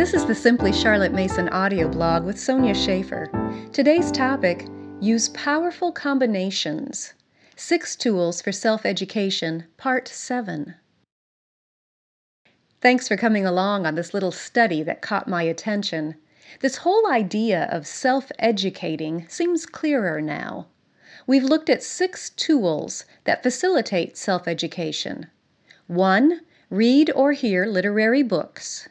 This is the Simply Charlotte Mason audio blog with Sonya Shafer. Today's topic Use Powerful Combinations Six Tools for Self Education, Part 7. Thanks for coming along on this little study that caught my attention. This whole idea of self educating seems clearer now. We've looked at six tools that facilitate self education. 1. Read or hear literary books.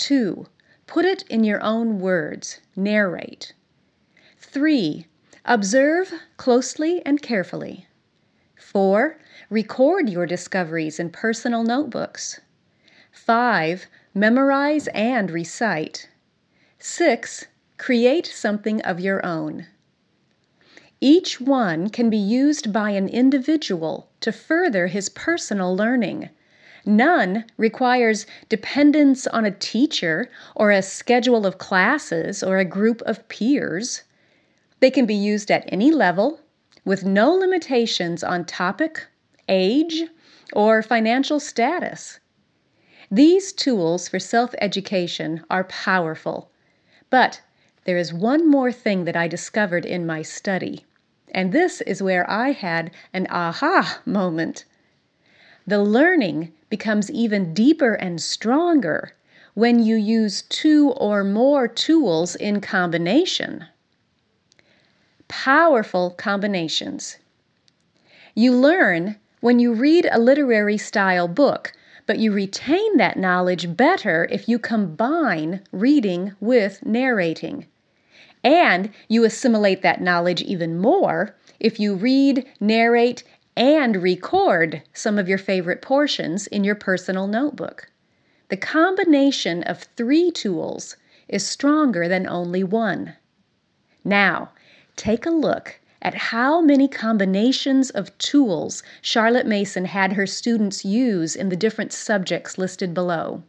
2. Put it in your own words. Narrate. 3. Observe closely and carefully. 4. Record your discoveries in personal notebooks. 5. Memorize and recite. 6. Create something of your own. Each one can be used by an individual to further his personal learning. None requires dependence on a teacher or a schedule of classes or a group of peers. They can be used at any level with no limitations on topic, age, or financial status. These tools for self education are powerful, but there is one more thing that I discovered in my study, and this is where I had an aha moment. The learning becomes even deeper and stronger when you use two or more tools in combination. Powerful combinations. You learn when you read a literary style book, but you retain that knowledge better if you combine reading with narrating. And you assimilate that knowledge even more if you read, narrate, and record some of your favorite portions in your personal notebook. The combination of three tools is stronger than only one. Now, take a look at how many combinations of tools Charlotte Mason had her students use in the different subjects listed below.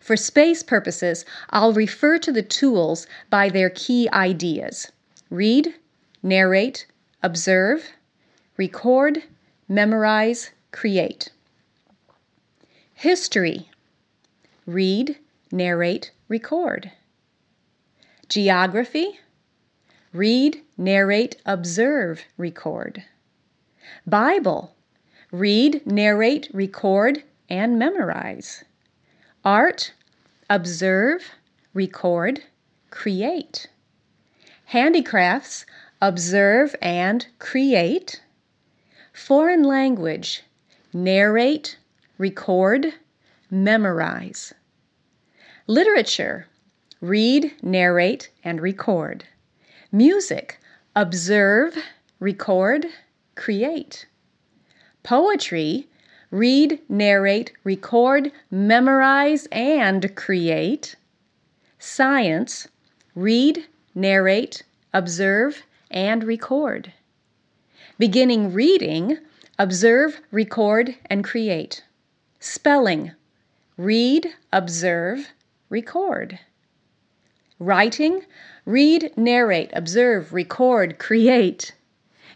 For space purposes, I'll refer to the tools by their key ideas read, narrate, observe, record, memorize, create. History read, narrate, record. Geography read, narrate, observe, record. Bible read, narrate, record, and memorize. Art observe, record, create. Handicrafts observe and create. Foreign language narrate, record, memorize. Literature read, narrate, and record. Music observe, record, create. Poetry read, narrate, record, memorize, and create. Science read, narrate, observe, and record. Beginning reading, observe, record, and create. Spelling read, observe, record. Writing read, narrate, observe, record, create.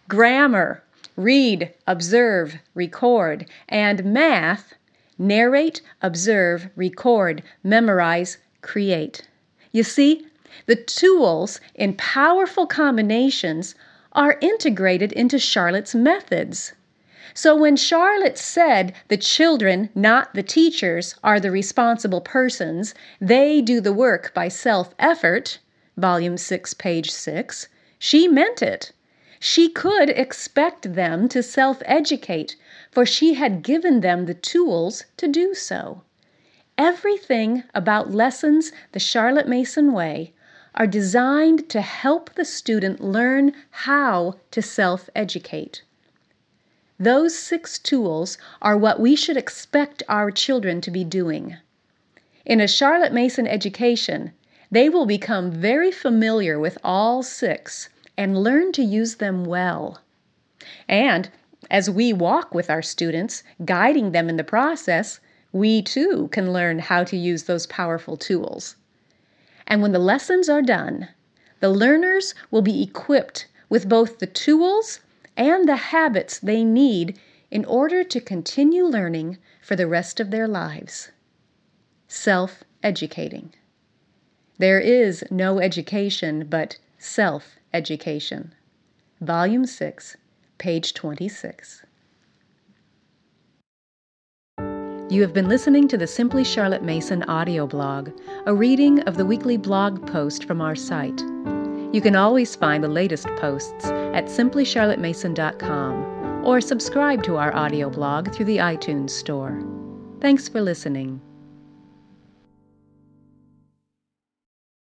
Grammar read, observe, record. And math narrate, observe, record, memorize, create. You see, the tools in powerful combinations are integrated into Charlotte's methods. So when Charlotte said the children, not the teachers, are the responsible persons, they do the work by self effort, volume 6, page 6, she meant it. She could expect them to self educate, for she had given them the tools to do so. Everything about lessons the Charlotte Mason way are designed to help the student learn how to self educate. Those six tools are what we should expect our children to be doing. In a Charlotte Mason education, they will become very familiar with all six and learn to use them well. And as we walk with our students, guiding them in the process, we too can learn how to use those powerful tools. And when the lessons are done, the learners will be equipped with both the tools and the habits they need in order to continue learning for the rest of their lives. Self educating. There is no education but self education. Volume 6, page 26. You have been listening to the Simply Charlotte Mason audio blog, a reading of the weekly blog post from our site. You can always find the latest posts at simplycharlottemason.com or subscribe to our audio blog through the iTunes Store. Thanks for listening.